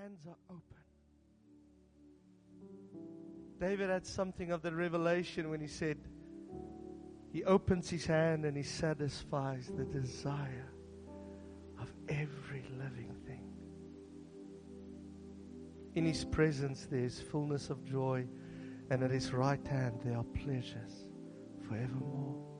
hands are open. David had something of the revelation when he said, He opens his hand and he satisfies the desire of every living thing. In his presence there is fullness of joy, and at his right hand there are pleasures forevermore.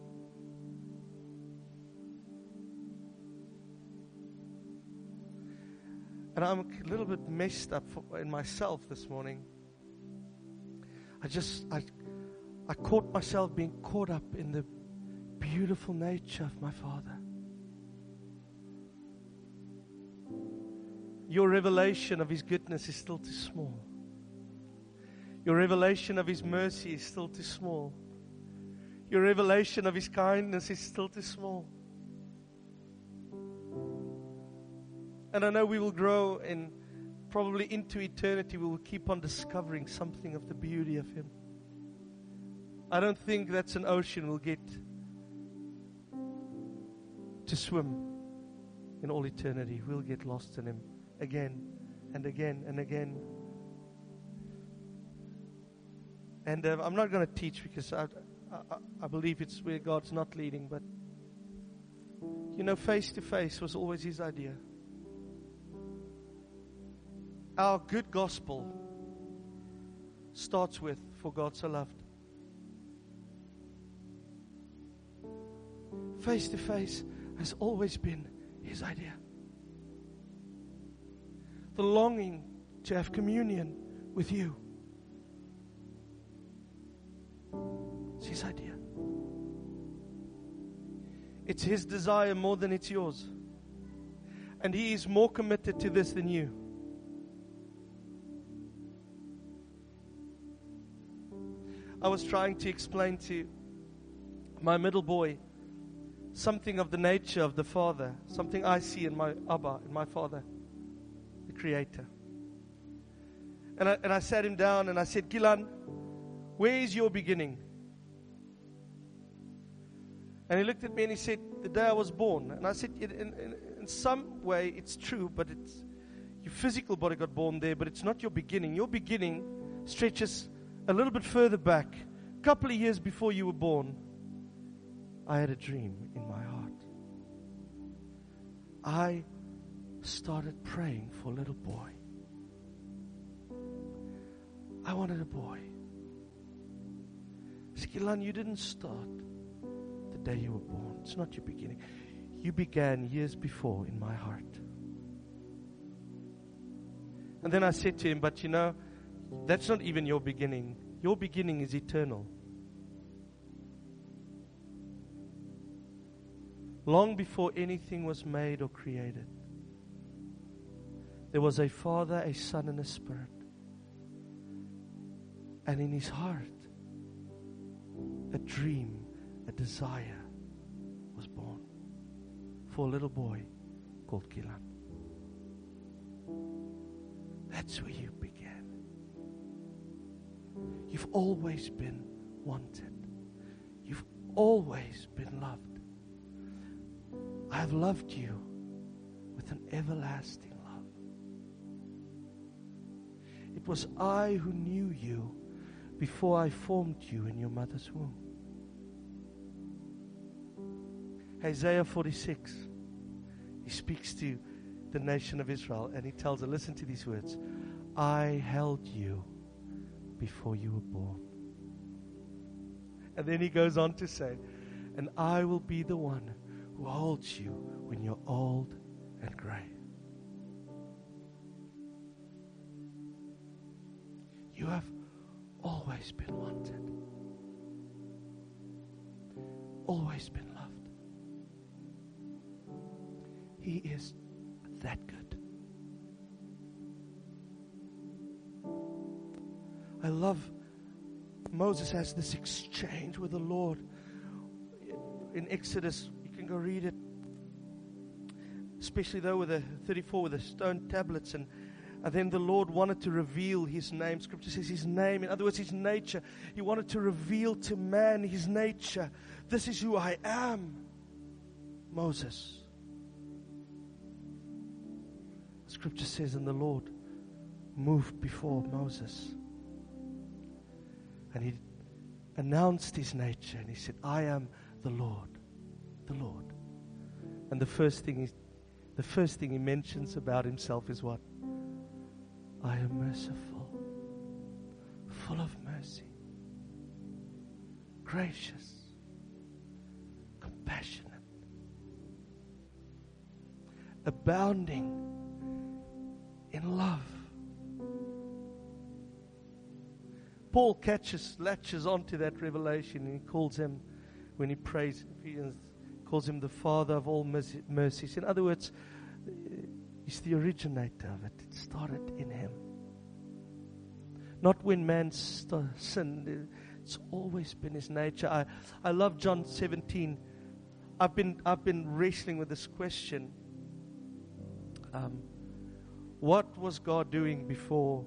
And I'm a little bit messed up in myself this morning. I just, I, I caught myself being caught up in the beautiful nature of my Father. Your revelation of His goodness is still too small. Your revelation of His mercy is still too small. Your revelation of His kindness is still too small. And I know we will grow and probably into eternity we will keep on discovering something of the beauty of Him. I don't think that's an ocean we'll get to swim in all eternity. We'll get lost in Him again and again and again. And uh, I'm not going to teach because I, I, I believe it's where God's not leading, but you know, face to face was always His idea our good gospel starts with For God so loved. Face to face has always been his idea. The longing to have communion with you. It's his idea. It's his desire more than it's yours. And he is more committed to this than you. I was trying to explain to my middle boy something of the nature of the Father, something I see in my Abba, in my Father, the Creator. And I, and I sat him down and I said, Gilan, where is your beginning? And he looked at me and he said, The day I was born. And I said, In, in, in some way, it's true, but it's your physical body got born there, but it's not your beginning. Your beginning stretches a little bit further back, a couple of years before you were born, I had a dream in my heart. I started praying for a little boy. I wanted a boy. Skilan, you didn't start the day you were born. It's not your beginning. You began years before in my heart. And then I said to him, But you know, that's not even your beginning. Your beginning is eternal. Long before anything was made or created, there was a Father, a Son, and a Spirit. And in his heart, a dream, a desire was born for a little boy called Gilan. That's where you begin. You've always been wanted. You've always been loved. I have loved you with an everlasting love. It was I who knew you before I formed you in your mother's womb. Isaiah 46, he speaks to the nation of Israel and he tells her, Listen to these words I held you before you were born. And then he goes on to say, And I will be the one who holds you when you're old and gray. You have always been wanted, always been loved. He is that good. I love Moses has this exchange with the Lord in Exodus. You can go read it, especially though with the 34 with the stone tablets and. And then the Lord wanted to reveal His name. Scripture says His name, in other words, His nature. He wanted to reveal to man His nature. This is who I am, Moses. Scripture says, and the Lord moved before Moses. And he announced his nature and he said, I am the Lord, the Lord. And the first thing he, the first thing he mentions about himself is what? I am merciful, full of mercy, gracious, compassionate, abounding in love. Paul catches, latches onto that revelation and he calls him, when he prays, he calls him the Father of all mercies. In other words, he's the originator of it. It started in him. Not when man st- sinned, it's always been his nature. I, I love John 17. I've been, I've been wrestling with this question. Um, what was God doing before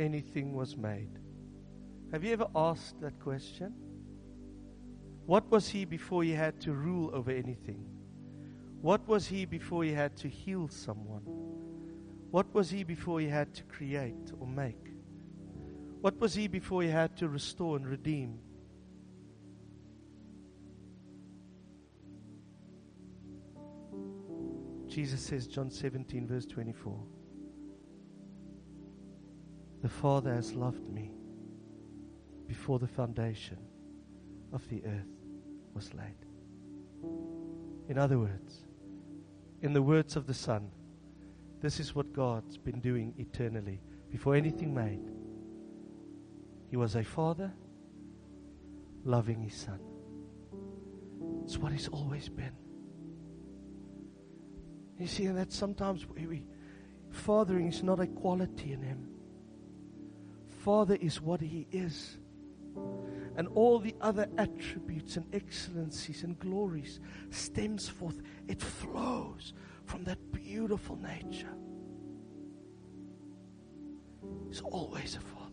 anything was made? Have you ever asked that question? What was he before he had to rule over anything? What was he before he had to heal someone? What was he before he had to create or make? What was he before he had to restore and redeem? Jesus says, John 17, verse 24, The Father has loved me before the foundation of the earth was laid. In other words, in the words of the Son, this is what God's been doing eternally before anything made. He was a father loving his son. It's what he's always been. You see, and that sometimes we, we, fathering is not a quality in him. Father is what he is and all the other attributes and excellencies and glories stems forth. It flows from that beautiful nature. He's always a father.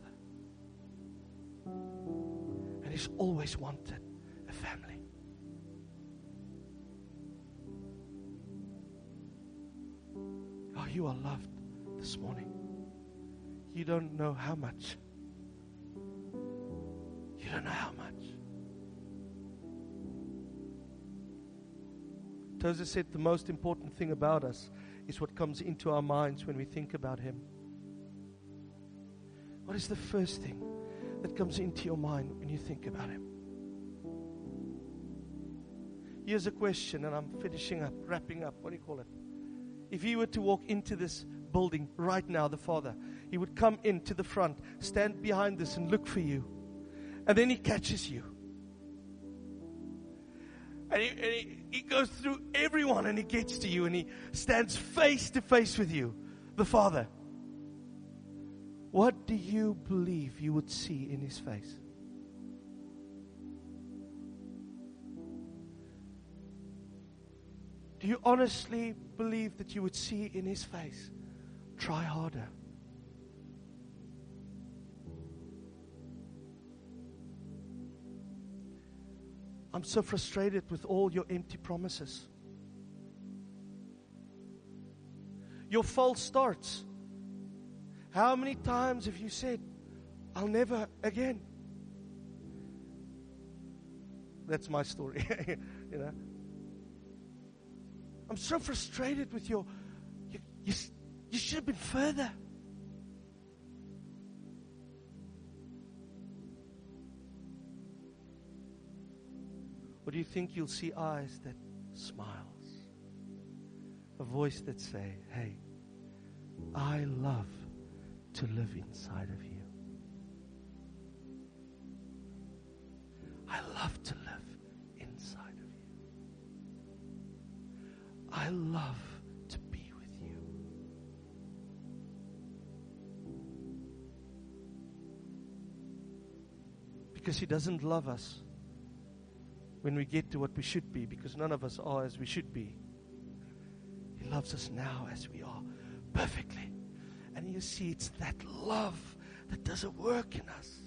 And he's always wanted a family. Oh, you are loved this morning. You don't know how much don't know how much. Tozer said the most important thing about us is what comes into our minds when we think about Him. What is the first thing that comes into your mind when you think about Him? Here's a question, and I'm finishing up, wrapping up. What do you call it? If He were to walk into this building right now, the Father, He would come into the front, stand behind this, and look for you. And then he catches you. And, he, and he, he goes through everyone and he gets to you and he stands face to face with you, the Father. What do you believe you would see in his face? Do you honestly believe that you would see in his face? Try harder. I'm so frustrated with all your empty promises. Your false starts. How many times have you said, I'll never again? That's my story, you know. I'm so frustrated with your, you, you, you should have been further. Or do you think you'll see eyes that smiles? A voice that say, "Hey, I love to live inside of you. I love to live inside of you. I love to be with you." Because he doesn't love us when we get to what we should be, because none of us are as we should be. He loves us now as we are, perfectly. And you see, it's that love that does a work in us.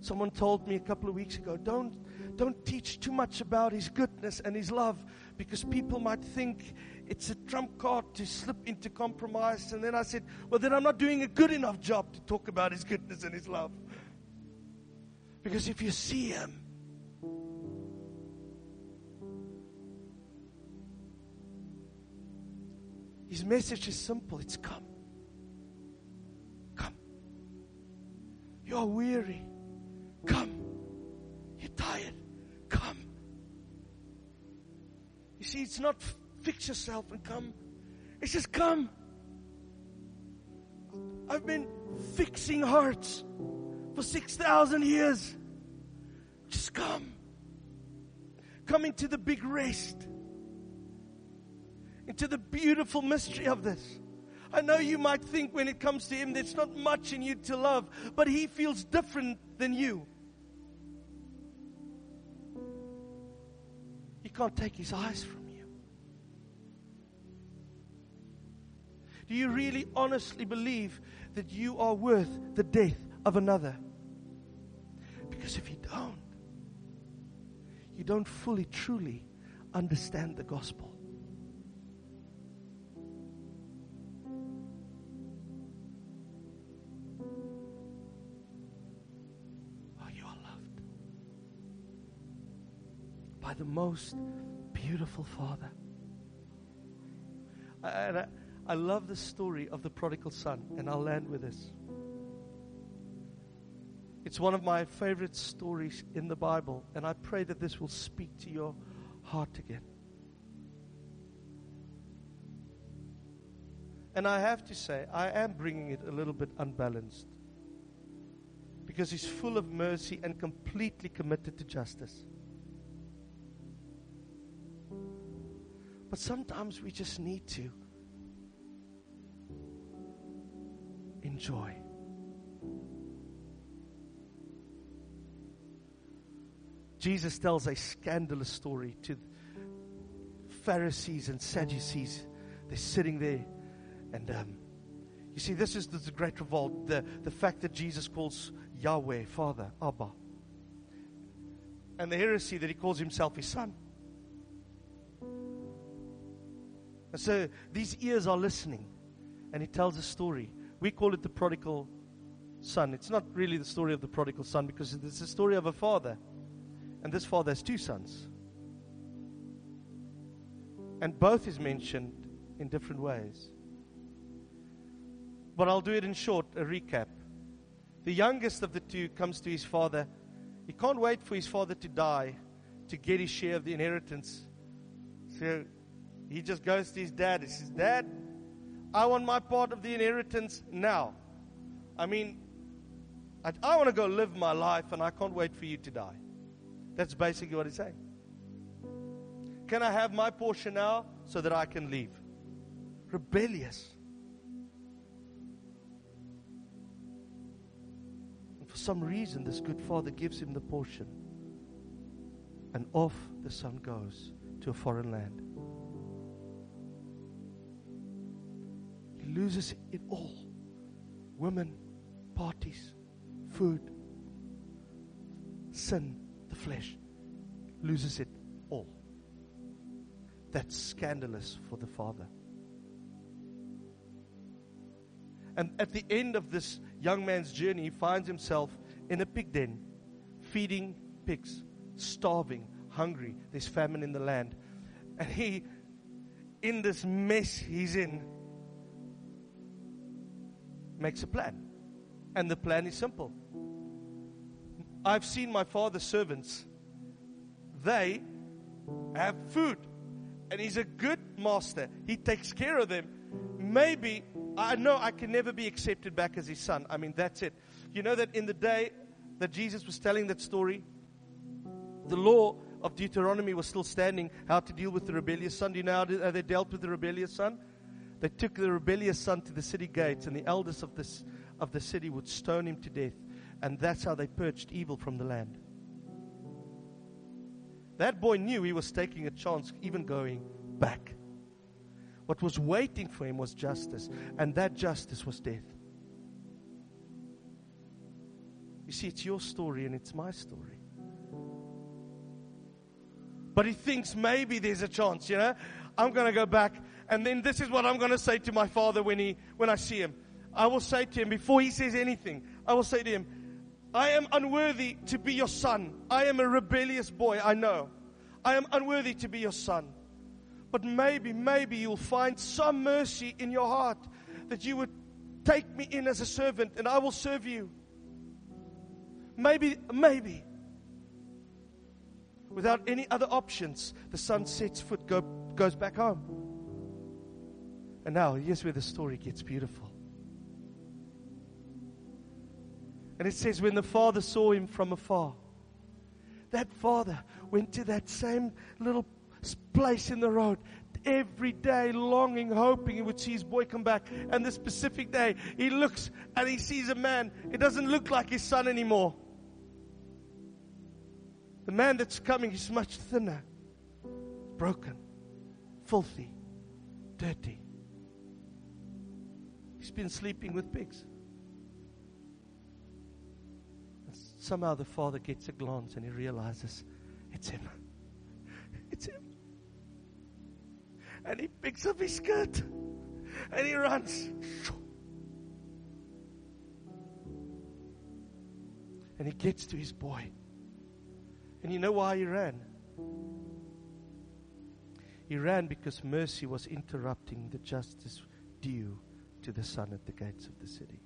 Someone told me a couple of weeks ago, don't, don't teach too much about His goodness and His love because people might think it's a trump card to slip into compromise. And then I said, Well, then I'm not doing a good enough job to talk about His goodness and His love. Because if you see Him, His message is simple it's come. Come. You are weary. Come. You're tired. Come. You see, it's not fix yourself and come. It's just come. I've been fixing hearts for 6,000 years. Just come. Come into the big rest into the beautiful mystery of this. I know you might think when it comes to Him, there's not much in you to love, but He feels different than you. He can't take His eyes from Do you really honestly believe that you are worth the death of another? Because if you don't, you don't fully, truly understand the gospel. Oh, you are loved by the most beautiful Father. And I, I love the story of the prodigal son, and I'll land with this. It's one of my favorite stories in the Bible, and I pray that this will speak to your heart again. And I have to say, I am bringing it a little bit unbalanced because he's full of mercy and completely committed to justice. But sometimes we just need to enjoy. Jesus tells a scandalous story to Pharisees and Sadducees. They're sitting there, and um, you see, this is the great revolt the, the fact that Jesus calls Yahweh Father, Abba, and the heresy that he calls himself his son. And so these ears are listening. And he tells a story. We call it the prodigal son. It's not really the story of the prodigal son because it's the story of a father. And this father has two sons. And both is mentioned in different ways. But I'll do it in short, a recap. The youngest of the two comes to his father. He can't wait for his father to die to get his share of the inheritance. So he just goes to his dad. He says, Dad, I want my part of the inheritance now. I mean, I, I want to go live my life and I can't wait for you to die. That's basically what he's saying. Can I have my portion now so that I can leave? Rebellious. And for some reason, this good father gives him the portion. And off the son goes to a foreign land. Loses it all women, parties, food, sin, the flesh. Loses it all. That's scandalous for the Father. And at the end of this young man's journey, he finds himself in a pig den, feeding pigs, starving, hungry. There's famine in the land. And he, in this mess he's in, makes a plan. And the plan is simple. I've seen my father's servants, they have food. And he's a good master. He takes care of them. Maybe, I know I can never be accepted back as his son. I mean, that's it. You know that in the day that Jesus was telling that story, the law of Deuteronomy was still standing how to deal with the rebellious son. Do you know how they dealt with the rebellious son? They took the rebellious son to the city gates, and the elders of, this, of the city would stone him to death. And that's how they purged evil from the land. That boy knew he was taking a chance, even going back. What was waiting for him was justice, and that justice was death. You see, it's your story and it's my story. But he thinks maybe there's a chance, you know? I'm going to go back. And then this is what I'm going to say to my father when, he, when I see him. I will say to him, before he says anything, I will say to him, I am unworthy to be your son. I am a rebellious boy, I know. I am unworthy to be your son. But maybe, maybe you'll find some mercy in your heart that you would take me in as a servant and I will serve you. Maybe, maybe. Without any other options, the son sets foot, go, goes back home. And now, here's where the story gets beautiful. And it says, when the father saw him from afar, that father went to that same little place in the road every day, longing, hoping he would see his boy come back. And the specific day, he looks and he sees a man. It doesn't look like his son anymore. The man that's coming is much thinner, broken, filthy, dirty. He's been sleeping with pigs. Somehow the father gets a glance and he realizes it's him. It's him. And he picks up his skirt and he runs. And he gets to his boy. And you know why he ran? He ran because mercy was interrupting the justice due to the son at the gates of the city.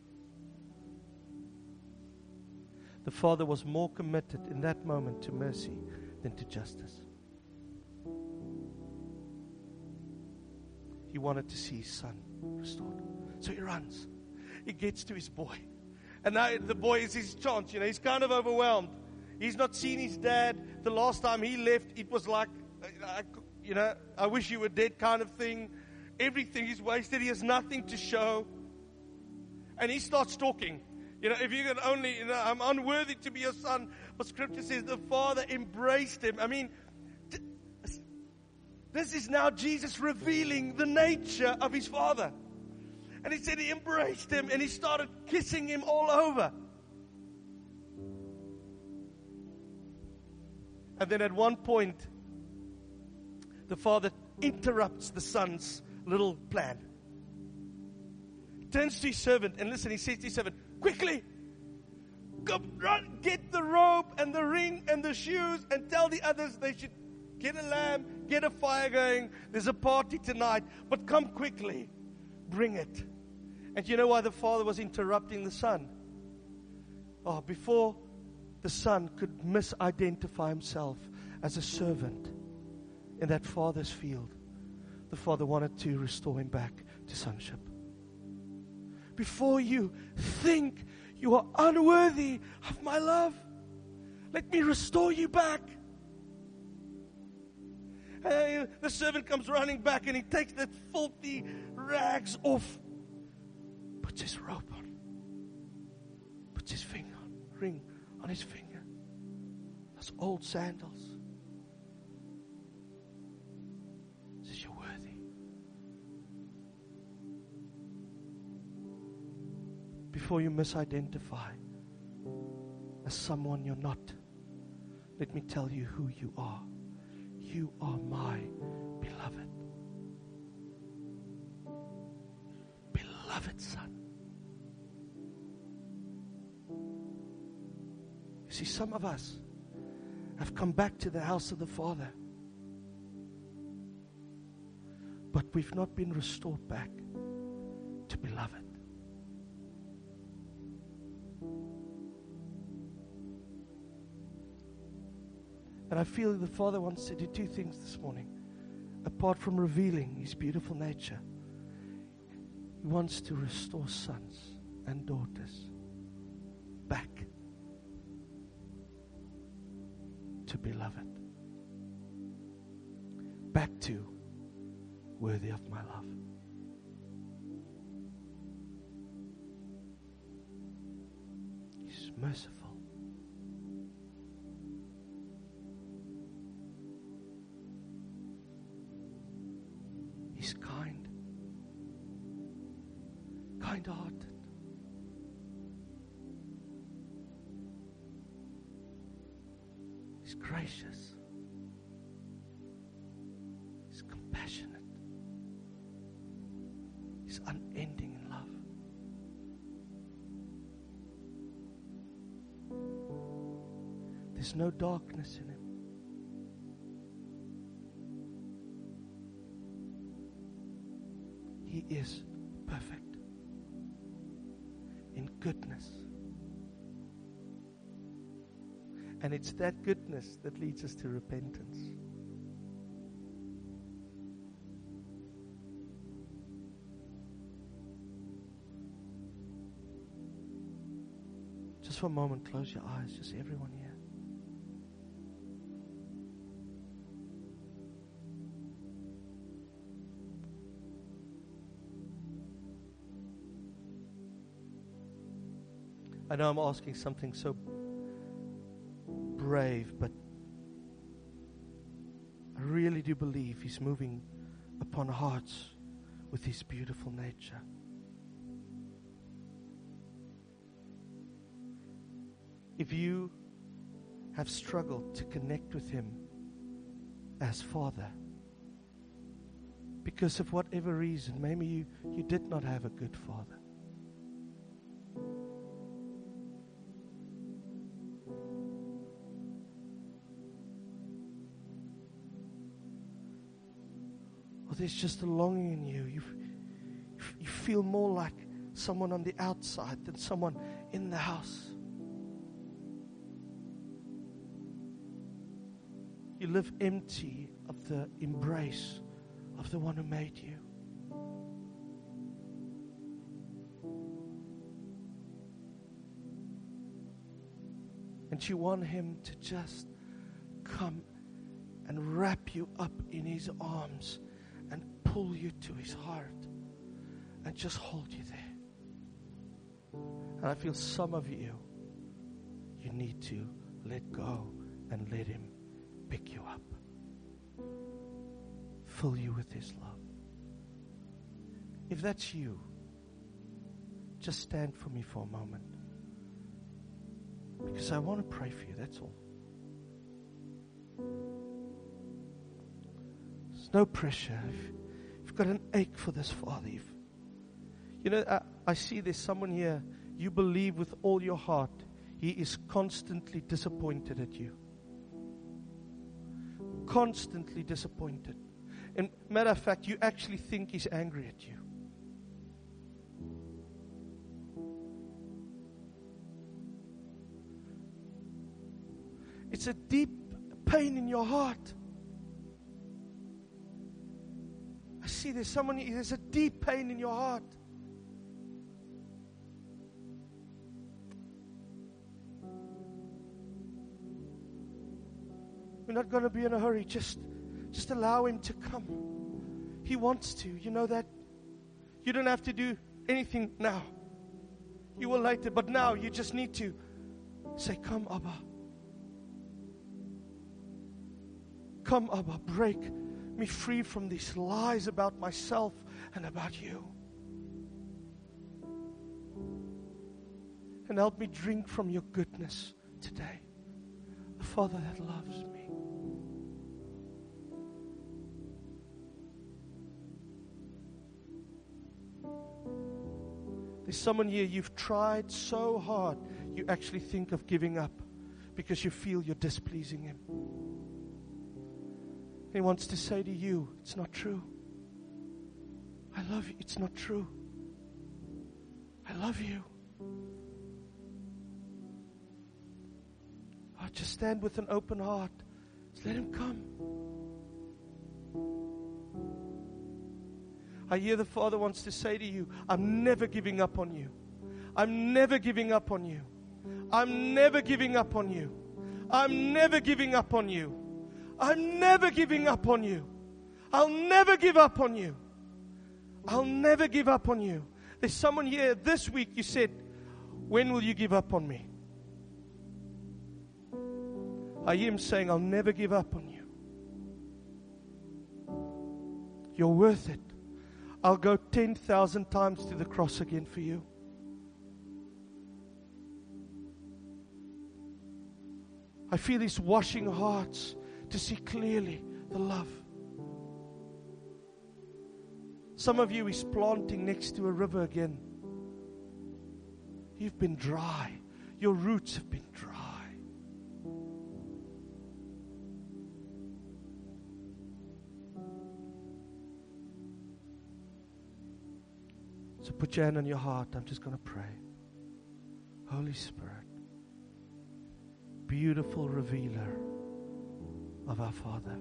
The father was more committed in that moment to mercy than to justice. He wanted to see his son restored. So he runs. He gets to his boy. And now the boy is his chance. You know, he's kind of overwhelmed. He's not seen his dad. The last time he left, it was like, uh, you know, I wish you were dead kind of thing. Everything is wasted. He has nothing to show. And he starts talking. You know, if you can only, you know, I'm unworthy to be your son. But scripture says the father embraced him. I mean, this is now Jesus revealing the nature of his father. And he said he embraced him and he started kissing him all over. And then at one point, the father interrupts the son's little plan. Turns to his servant and listen, he says to his servant, Quickly, go run, get the robe and the ring and the shoes and tell the others they should get a lamb, get a fire going. There's a party tonight, but come quickly. Bring it. And you know why the father was interrupting the son? Oh, before the son could misidentify himself as a servant in that father's field, the father wanted to restore him back to sonship. Before you think you are unworthy of my love, let me restore you back. And the servant comes running back and he takes that filthy rags off, puts his robe on, puts his finger ring on his finger, those old sandals. Before you misidentify as someone you're not, let me tell you who you are. You are my beloved. Beloved Son. You see, some of us have come back to the house of the Father, but we've not been restored back to beloved. And I feel the Father wants to do two things this morning. Apart from revealing His beautiful nature, He wants to restore sons and daughters back to beloved, back to worthy of my love. He's merciful. gracious. He's compassionate. He's unending in love. There's no darkness in him. He is perfect in goodness. And it's that goodness that leads us to repentance. Just for a moment, close your eyes, just everyone here. I know I'm asking something so brave, but I really do believe He's moving upon hearts with His beautiful nature. If you have struggled to connect with Him as Father, because of whatever reason, maybe you, you did not have a good father. There's just a longing in you. You, you feel more like someone on the outside than someone in the house. You live empty of the embrace of the one who made you. And you want him to just come and wrap you up in his arms pull you to his heart and just hold you there. And I feel some of you, you need to let go and let him pick you up, fill you with his love. If that's you, just stand for me for a moment. Because I want to pray for you, that's all. There's no pressure. Got an ache for this, Father. If, you know, I, I see there's someone here, you believe with all your heart, he is constantly disappointed at you. Constantly disappointed. And matter of fact, you actually think he's angry at you. It's a deep pain in your heart. See there's someone, there's a deep pain in your heart. We're not going to be in a hurry. Just, just allow him to come. He wants to. You know that? You don't have to do anything now. You will later, but now you just need to say, Come, Abba. Come, Abba. Break me free from these lies about myself and about you. And help me drink from your goodness today. The Father that loves me. There's someone here, you've tried so hard, you actually think of giving up because you feel you're displeasing Him. He wants to say to you, it's not true. I love you. It's not true. I love you. Oh, just stand with an open heart. Just let him come. I hear the Father wants to say to you, I'm never giving up on you. I'm never giving up on you. I'm never giving up on you. I'm never giving up on you. I'm never giving up on you. I'll never give up on you. I'll never give up on you. There's someone here this week you said, When will you give up on me? I him saying, I'll never give up on you. You're worth it. I'll go 10,000 times to the cross again for you. I feel He's washing hearts to see clearly the love. Some of you is planting next to a river again. You've been dry. Your roots have been dry. So put your hand on your heart. I'm just going to pray. Holy Spirit, beautiful revealer of our Father,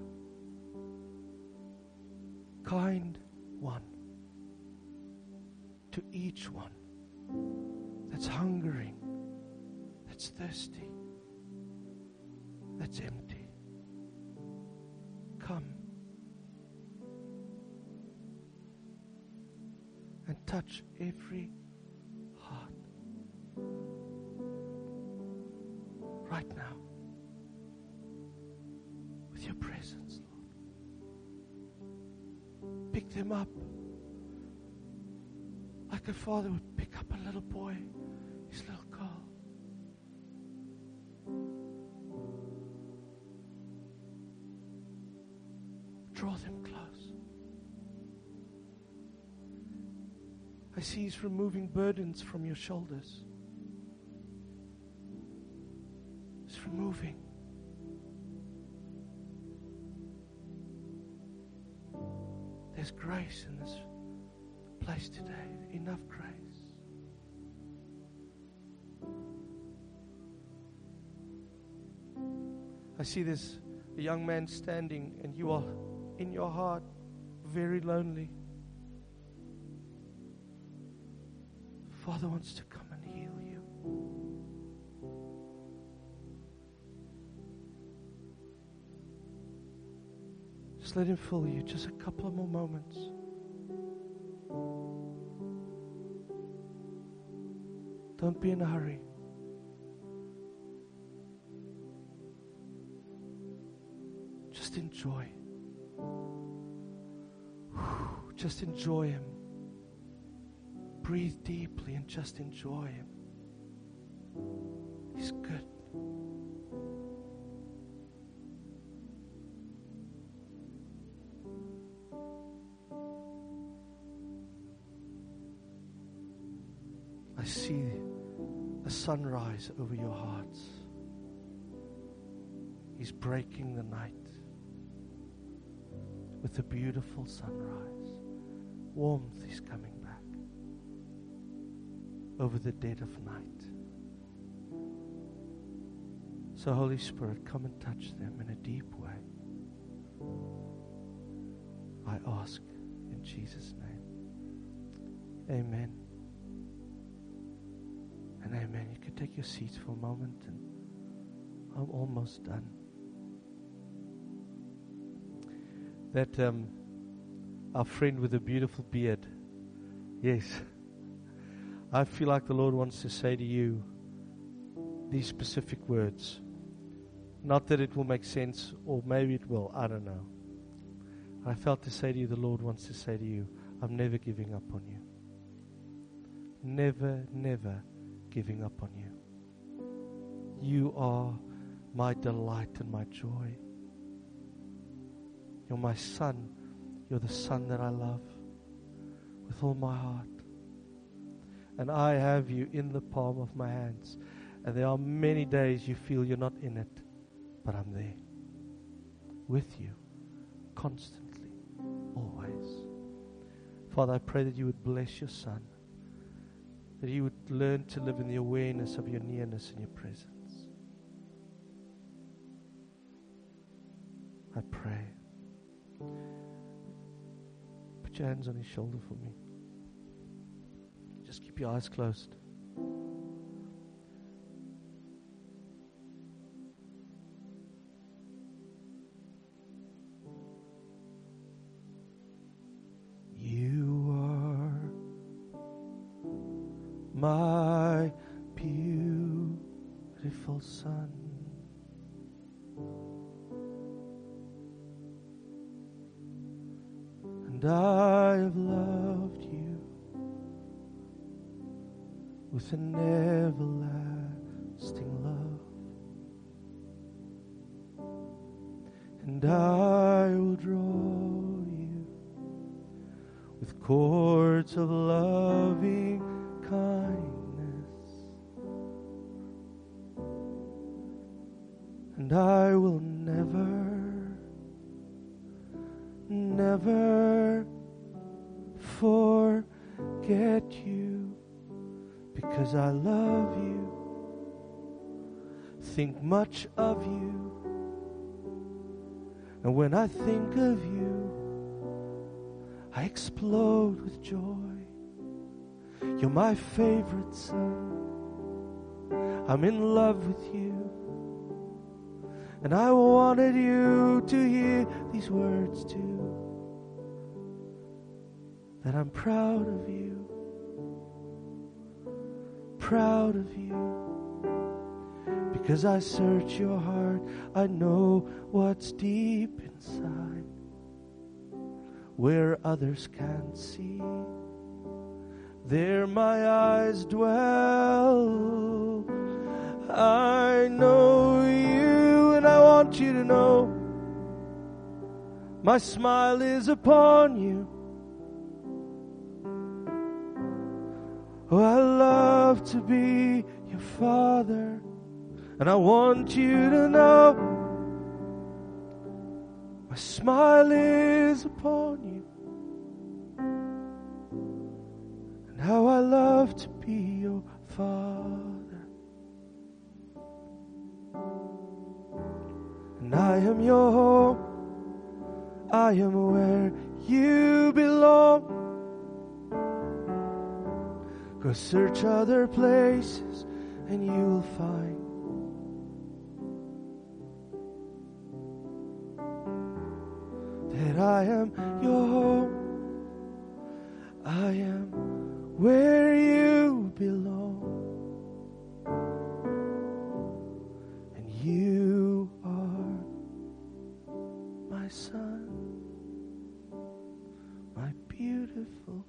kind one to each one that's hungering, that's thirsty, that's empty. Come and touch every heart right now your presence, Lord. Pick them up like a father would pick up a little boy, his little girl. Draw them close. I see He's removing burdens from your shoulders. There's grace in this place today. Enough grace. I see this young man standing, and you are in your heart very lonely. Father wants to come Let Him fill you. Just a couple of more moments. Don't be in a hurry. Just enjoy. Just enjoy Him. Breathe deeply and just enjoy Him. He's good. Sunrise over your hearts. He's breaking the night with a beautiful sunrise. Warmth is coming back over the dead of night. So, Holy Spirit, come and touch them in a deep way. I ask in Jesus' name. Amen. And amen. You can take your seats for a moment, and I'm almost done. That um, our friend with the beautiful beard, yes, I feel like the Lord wants to say to you these specific words. Not that it will make sense, or maybe it will, I don't know. I felt to say to you, the Lord wants to say to you, I'm never giving up on you. Never, never giving up on you. You are my delight and my joy. You're my son. You're the son that I love with all my heart. And I have you in the palm of my hands. And there are many days you feel you're not in it, but I'm there with you constantly, always. Father, I pray that you would bless your son, that you would learn to live in the awareness of your nearness and your presence. I pray. Put your hands on his shoulder for me. Just keep your eyes closed. Never forget you because I love you, think much of you. And when I think of you, I explode with joy. You're my favorite son. I'm in love with you. And I wanted you to hear these words too. I'm proud of you. Proud of you. Because I search your heart, I know what's deep inside where others can't see. There my eyes dwell. I know you, and I want you to know my smile is upon you. Oh, I love to be your father, and I want you to know my smile is upon you. And how I love to be your father. And I am your home. I am where you belong. Go search other places and you will find that I am your home. I am where you belong. And you are my son, my beautiful, beautiful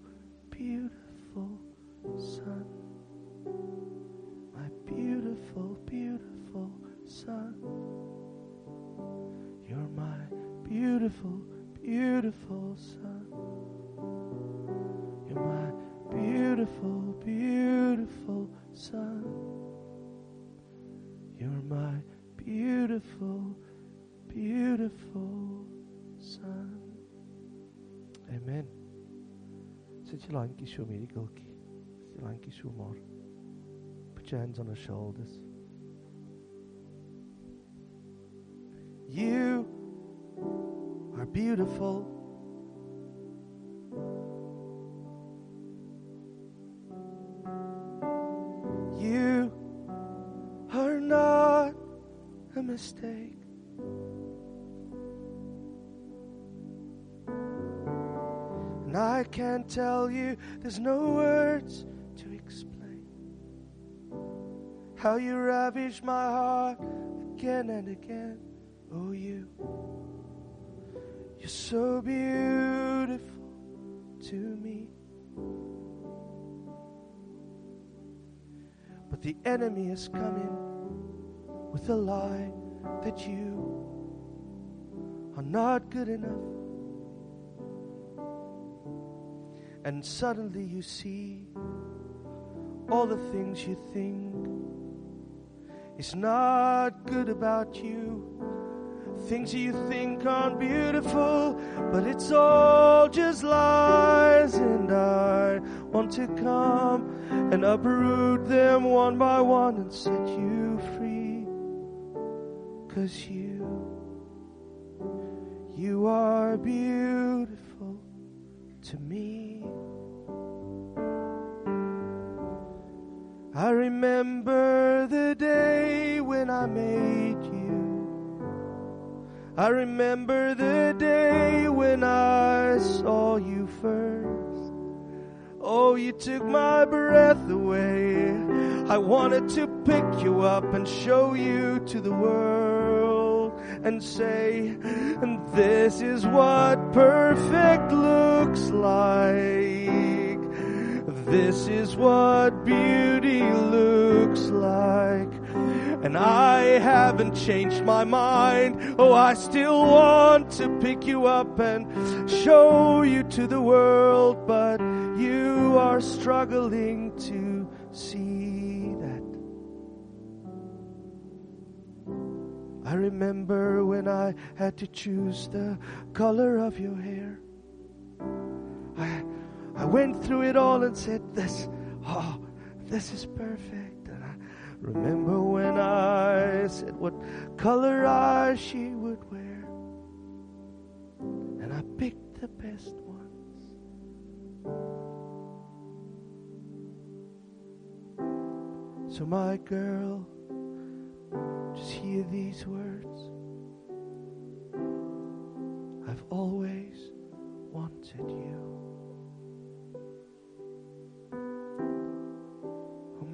beautiful, beautiful son. You're my beautiful, beautiful son. You're my beautiful, beautiful son. Amen. Sit your line, show me Gilki. Sit your line, show more. Put your hands on her shoulders. Beautiful. You are not a mistake. And I can't tell you, there's no words to explain how you ravish my heart again and again. Oh, you. You're so beautiful to me. But the enemy is coming with a lie that you are not good enough. And suddenly you see all the things you think is not good about you things you think aren't beautiful, but it's all just lies. And I want to come and uproot them one by one and set you free. Cause you, you are beautiful to me. I remember the day when I made. I remember the day when I saw you first. Oh, you took my breath away. I wanted to pick you up and show you to the world and say, this is what perfect looks like. This is what beauty looks like. And I haven't changed my mind. Oh, I still want to pick you up and show you to the world, but you are struggling to see that. I remember when I had to choose the color of your hair. I, I went through it all and said, This, oh, this is perfect. Remember when I said what color eyes she would wear. And I picked the best ones. So, my girl, just hear these words. I've always wanted you.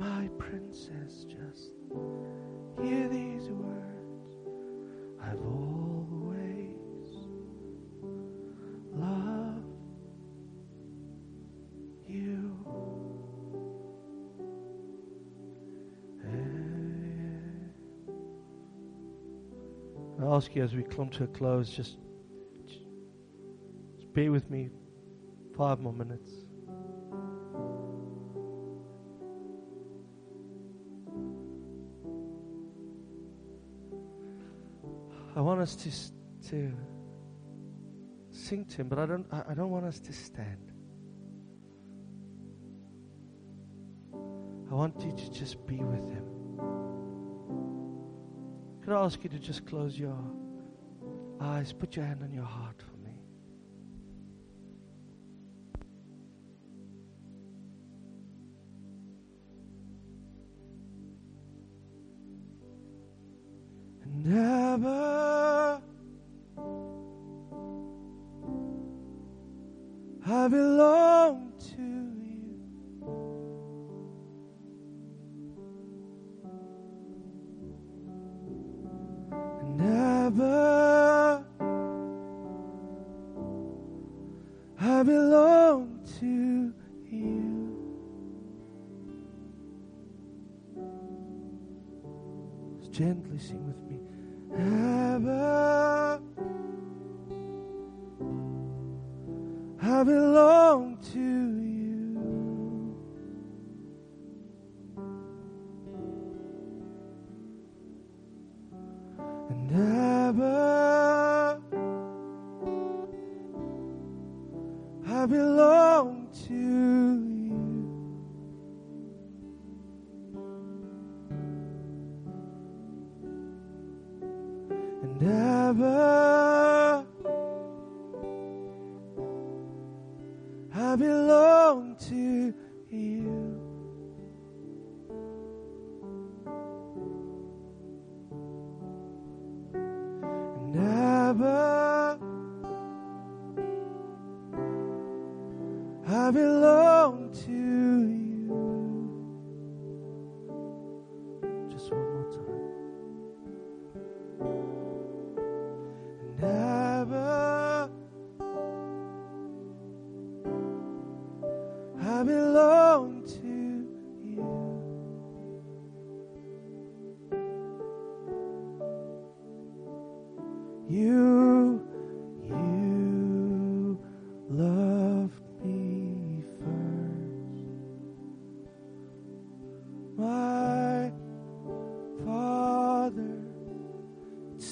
My princess, just hear these words. I've always loved you. I ask you as we come to a close, just, just bear with me five more minutes. Us to to sing to him, but I don't I I don't want us to stand. I want you to just be with him. Could I ask you to just close your eyes, put your hand on your heart belong to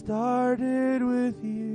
started with you.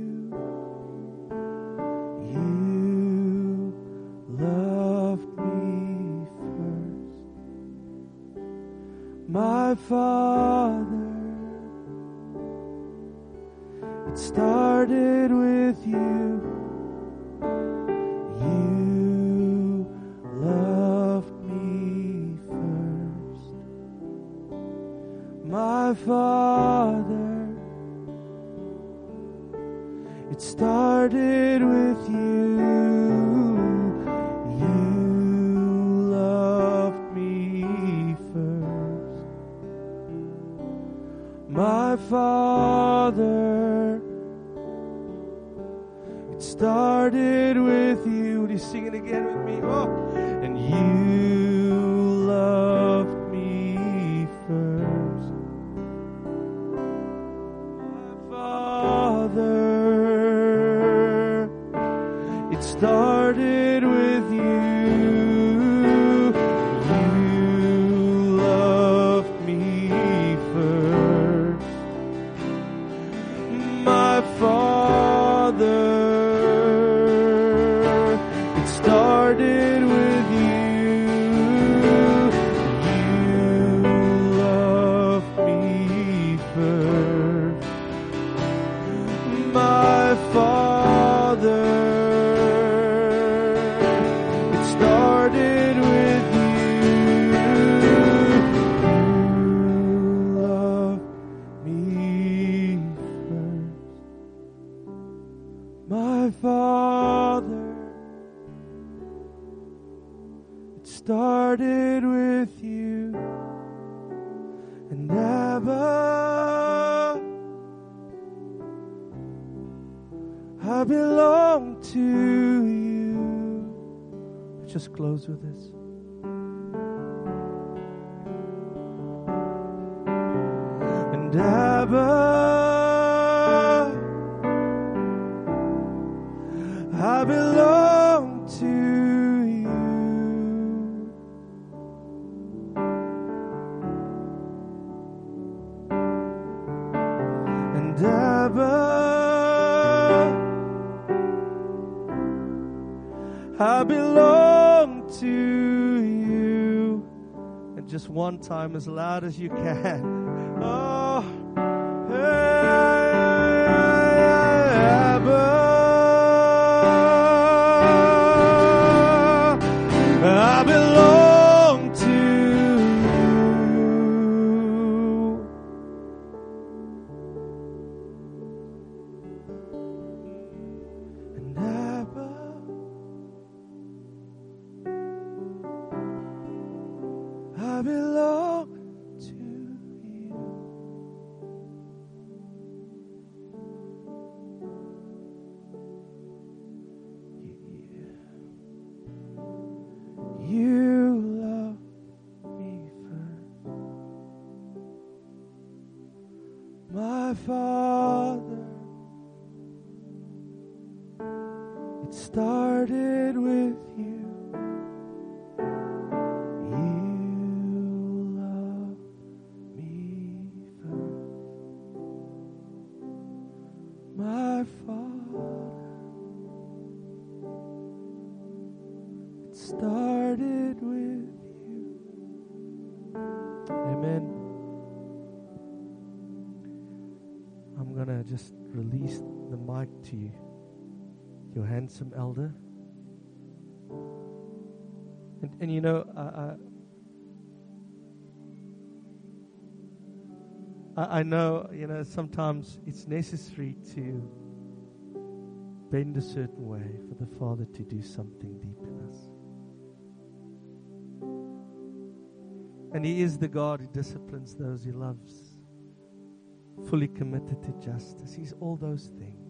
With this. One time, as loud as you can. Handsome elder. And, and you know, I, I, I know, you know, sometimes it's necessary to bend a certain way for the Father to do something deep in us. And He is the God who disciplines those He loves, fully committed to justice. He's all those things.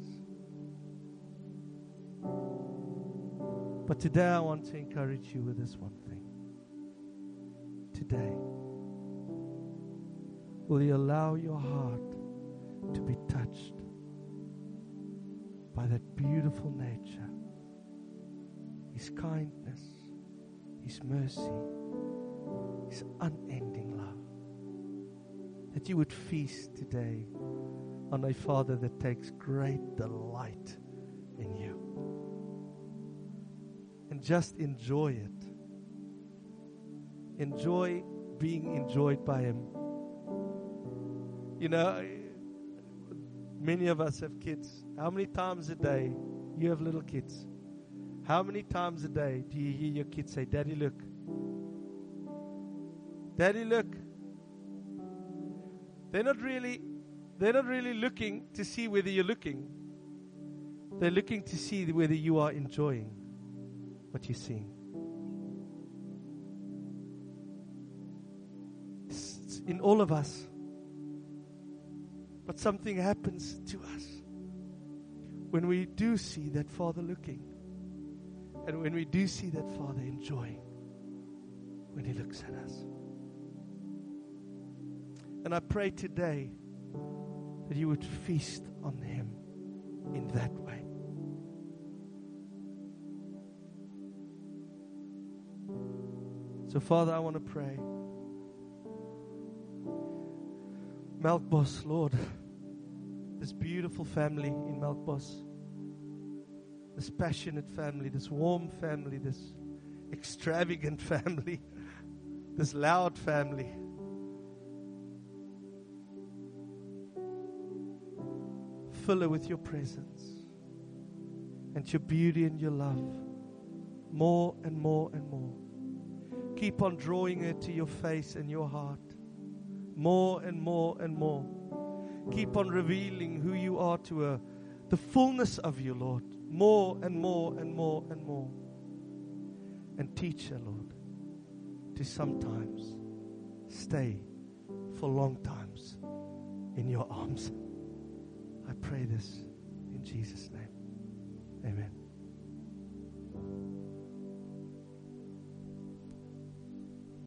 But today I want to encourage you with this one thing. Today, will you allow your heart to be touched by that beautiful nature, His kindness, His mercy, His unending love? That you would feast today on a Father that takes great delight in you and just enjoy it. Enjoy being enjoyed by Him. You know, many of us have kids. How many times a day you have little kids? How many times a day do you hear your kids say, Daddy, look? Daddy, look. They're not really they're not really looking to see whether you're looking. They're looking to see whether you are enjoying what you see. It's in all of us. But something happens to us when we do see that Father looking. And when we do see that Father enjoying when He looks at us. And I pray today that you would feast on Him in that way. So, Father, I want to pray. Melkbos, Lord, this beautiful family in Melkbos, this passionate family, this warm family, this extravagant family, this loud family. Fill her with your presence and your beauty and your love more and more and more. Keep on drawing her to your face and your heart more and more and more. Keep on revealing who you are to her, the fullness of you, Lord, more and more and more and more. And teach her, Lord, to sometimes stay for long times in your arms. I pray this in Jesus' name. Amen.